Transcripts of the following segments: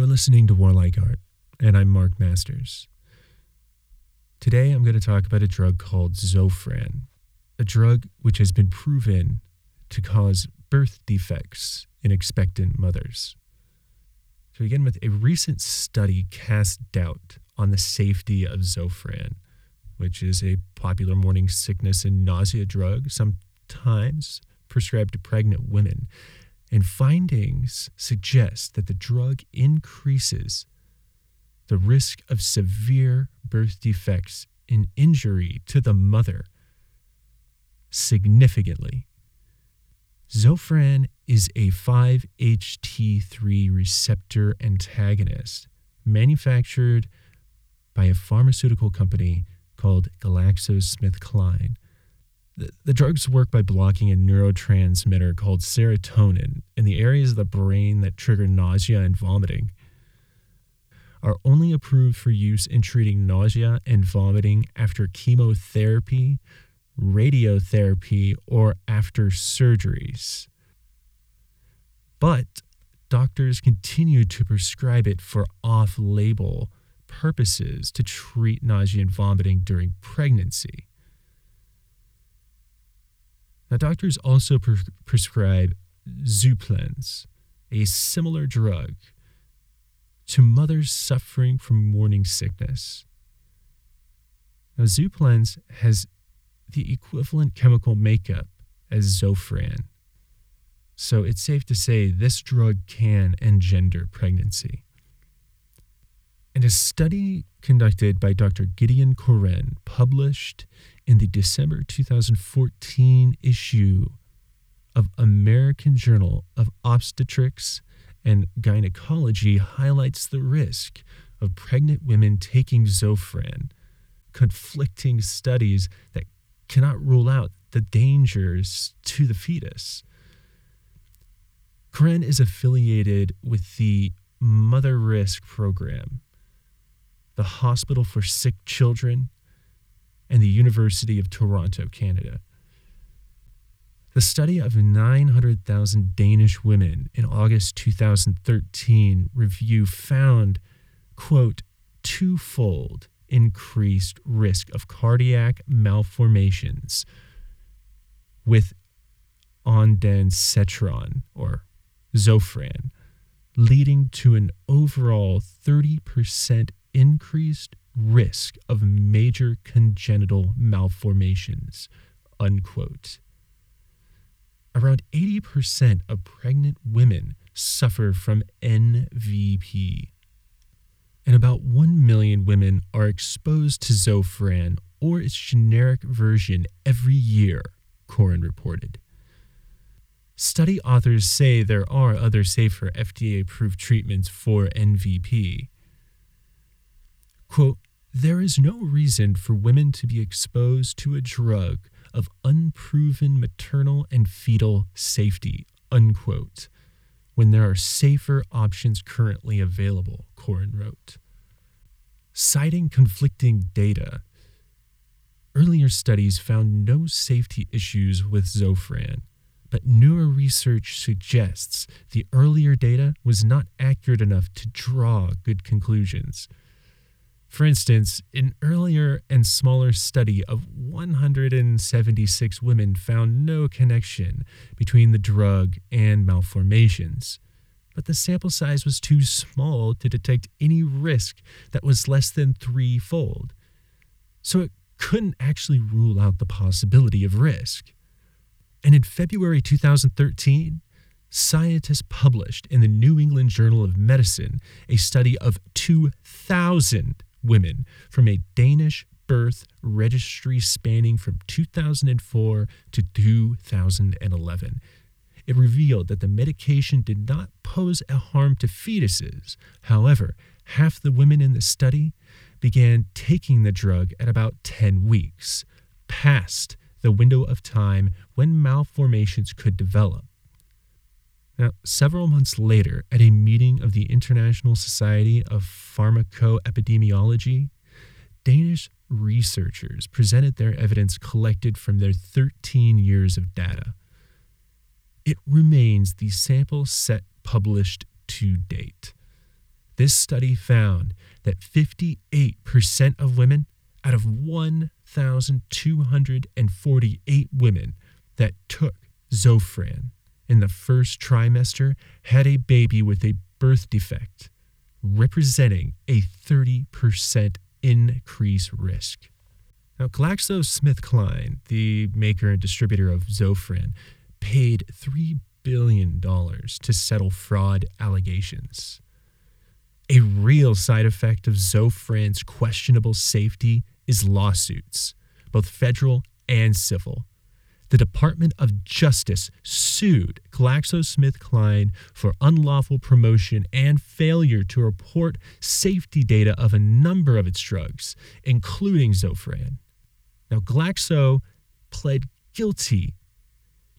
You're listening to Warlike Art, and I'm Mark Masters. Today I'm going to talk about a drug called Zofran, a drug which has been proven to cause birth defects in expectant mothers. To begin with, a recent study cast doubt on the safety of Zofran, which is a popular morning sickness and nausea drug, sometimes prescribed to pregnant women. And findings suggest that the drug increases the risk of severe birth defects and injury to the mother significantly. Zofran is a 5-HT3 receptor antagonist manufactured by a pharmaceutical company called GlaxoSmithKline. The, drugs work by blocking a neurotransmitter called serotonin in the areas of the brain that trigger nausea and vomiting. Are only approved for use in treating nausea and vomiting after chemotherapy, radiotherapy, or after surgeries. But doctors continue to prescribe it for off label purposes to treat nausea and vomiting during pregnancy. Now, doctors also pre- prescribe Zuplenz, a similar drug, to mothers suffering from morning sickness. Now, Zuplenz has the equivalent chemical makeup as Zofran, so it's safe to say this drug can engender pregnancy. And a study conducted by Dr. Gideon Koren, published in the December 2014 issue of American Journal of Obstetrics and Gynecology, highlights the risk of pregnant women taking Zofran, conflicting studies that cannot rule out the dangers to the fetus. Koren is affiliated with the Motherisk Program the Hospital for Sick Children, and the University of Toronto, Canada. The study of 900,000 Danish women in August 2013 review found, quote, twofold increased risk of cardiac malformations with ondansetron or Zofran, leading to an overall 30% increased risk of major congenital malformations, unquote. Around 80% of pregnant women suffer from NVP. And about 1 million women are exposed to Zofran or its generic version every year, Koren reported. Study authors say there are other safer FDA approved treatments for NVP, Quote, there is no reason for women to be exposed to a drug of unproven maternal and fetal safety, unquote, when there are safer options currently available, Koren wrote. Citing conflicting data, earlier studies found no safety issues with Zofran, but newer research suggests the earlier data was not accurate enough to draw good conclusions. For instance, an earlier and smaller study of 176 women found no connection between the drug and malformations, but the sample size was too small to detect any risk that was less than threefold. So it couldn't actually rule out the possibility of risk. And in February 2013, scientists published in the New England Journal of Medicine a study of 2,000 women from a Danish birth registry spanning from 2004 to 2011. It revealed that the medication did not pose a harm to fetuses. However, half the women in the study began taking the drug at about 10 weeks, past the window of time when malformations could develop. Now, several months later, at a meeting of the International Society of Pharmacoepidemiology, Danish researchers presented their evidence collected from their 13 years of data. It remains the sample set published to date. this study found that 58% of women out of 1,248 women that took Zofran in the first trimester had a baby with a birth defect, representing a 30% increase risk. Now, GlaxoSmithKline, the maker and distributor of Zofran, paid $3 billion to settle fraud allegations. A real side effect of Zofran's questionable safety is lawsuits, both federal and civil. The Department of Justice sued GlaxoSmithKline for unlawful promotion and failure to report safety data of a number of its drugs, including Zofran. Now, Glaxo pled guilty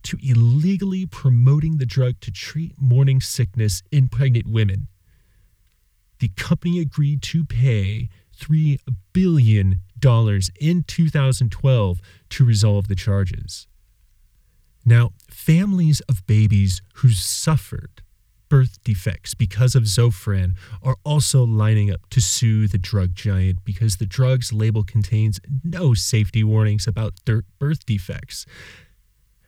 to illegally promoting the drug to treat morning sickness in pregnant women. The company agreed to pay $3 billion in 2012 to resolve the charges. Now, families of babies who suffered birth defects because of Zofran are also lining up to sue the drug giant because the drug's label contains no safety warnings about birth defects.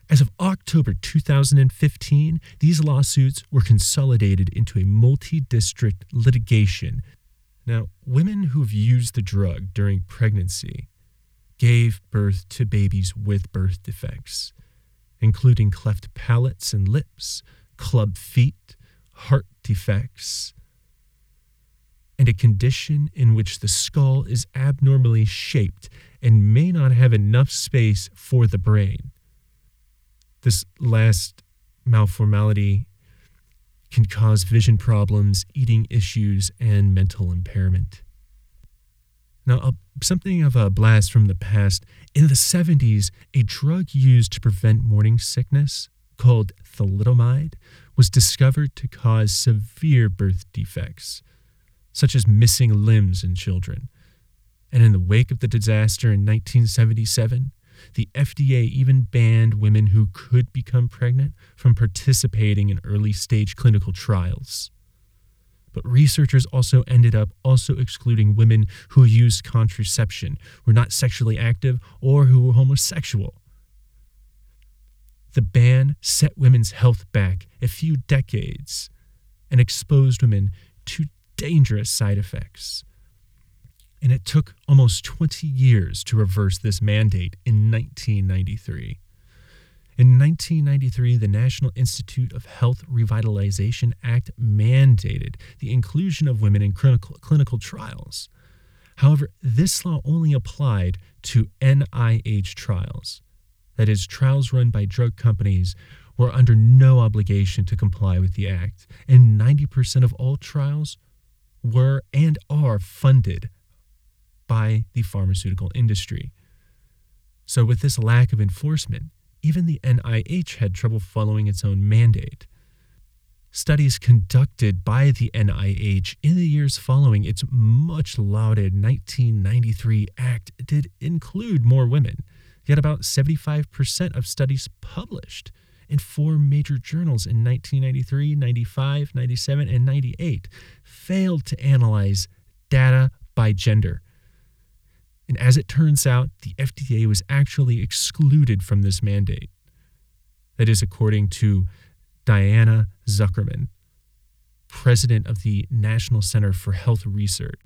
As of October 2015, these lawsuits were consolidated into a multi district litigation. Now, women who have used the drug during pregnancy gave birth to babies with birth defects, including cleft palates and lips, club feet, heart defects, and a condition in which the skull is abnormally shaped and may not have enough space for the brain. This last malformality can cause vision problems, eating issues, and mental impairment. Now, something of a blast from the past. In the 70s, a drug used to prevent morning sickness called thalidomide was discovered to cause severe birth defects, such as missing limbs in children. And in the wake of the disaster in 1977, the FDA even banned women who could become pregnant from participating in early stage clinical trials. But researchers also ended up also excluding women who used contraception, were not sexually active, or who were homosexual. The ban set women's health back a few decades and exposed women to dangerous side effects and it took almost 20 years to reverse this mandate in 1993. In 1993, the National Institute of Health Revitalization Act mandated the inclusion of women in clinical, clinical trials. However, this law only applied to NIH trials, that is, trials run by drug companies were under no obligation to comply with the act, and 90% of all trials were and are funded by the pharmaceutical industry. So, with this lack of enforcement, even the NIH had trouble following its own mandate. Studies conducted by the NIH in the years following its much lauded 1993 act did include more women, yet about 75% of studies published in four major journals in 1993, 95, 97, and 98 failed to analyze data by gender. And as it turns out, the FDA was actually excluded from this mandate. That is, according to Diana Zuckerman, president of the National Center for Health Research.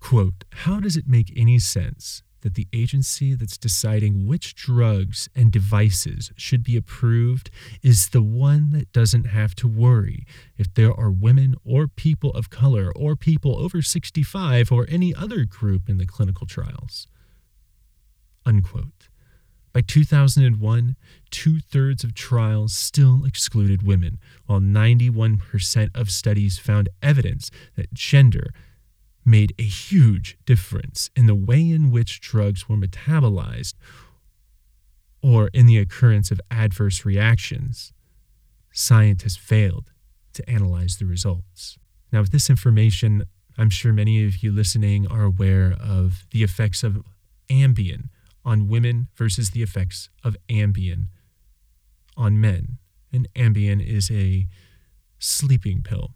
Quote, How does it make any sense that the agency that's deciding which drugs and devices should be approved is the one that doesn't have to worry if there are women or people of color or people over 65 or any other group in the clinical trials. Unquote. By 2001, two thirds of trials still excluded women, while 91% of studies found evidence that gender made a huge difference in the way in which drugs were metabolized or in the occurrence of adverse reactions. Scientists failed to analyze the results. Now, with this information, I'm sure many of you listening are aware of the effects of Ambien on women versus the effects of Ambien on men. And Ambien is a sleeping pill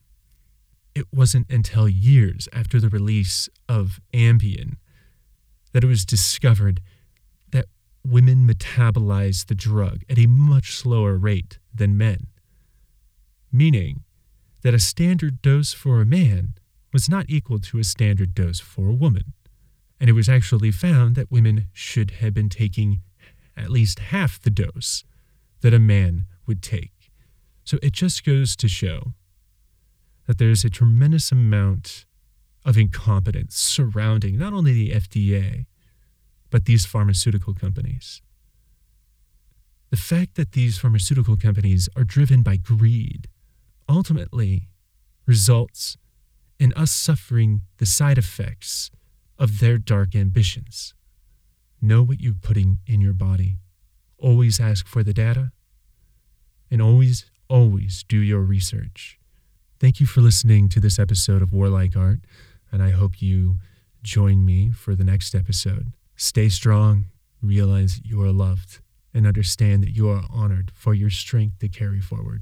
it wasn't until years after the release of Ambien that it was discovered that women metabolize the drug at a much slower rate than men, meaning that a standard dose for a man was not equal to a standard dose for a woman. And it was actually found that women should have been taking at least half the dose that a man would take. So it just goes to show that there's a tremendous amount of incompetence surrounding not only the FDA, but these pharmaceutical companies. The fact that these pharmaceutical companies are driven by greed ultimately results in us suffering the side effects of their dark ambitions. Know what you're putting in your body. Always ask for the data. And always, always do your research. Thank you for listening to this episode of Warlike Art, and I hope you join me for the next episode. Stay strong, realize you are loved, and understand that you are honored for your strength to carry forward.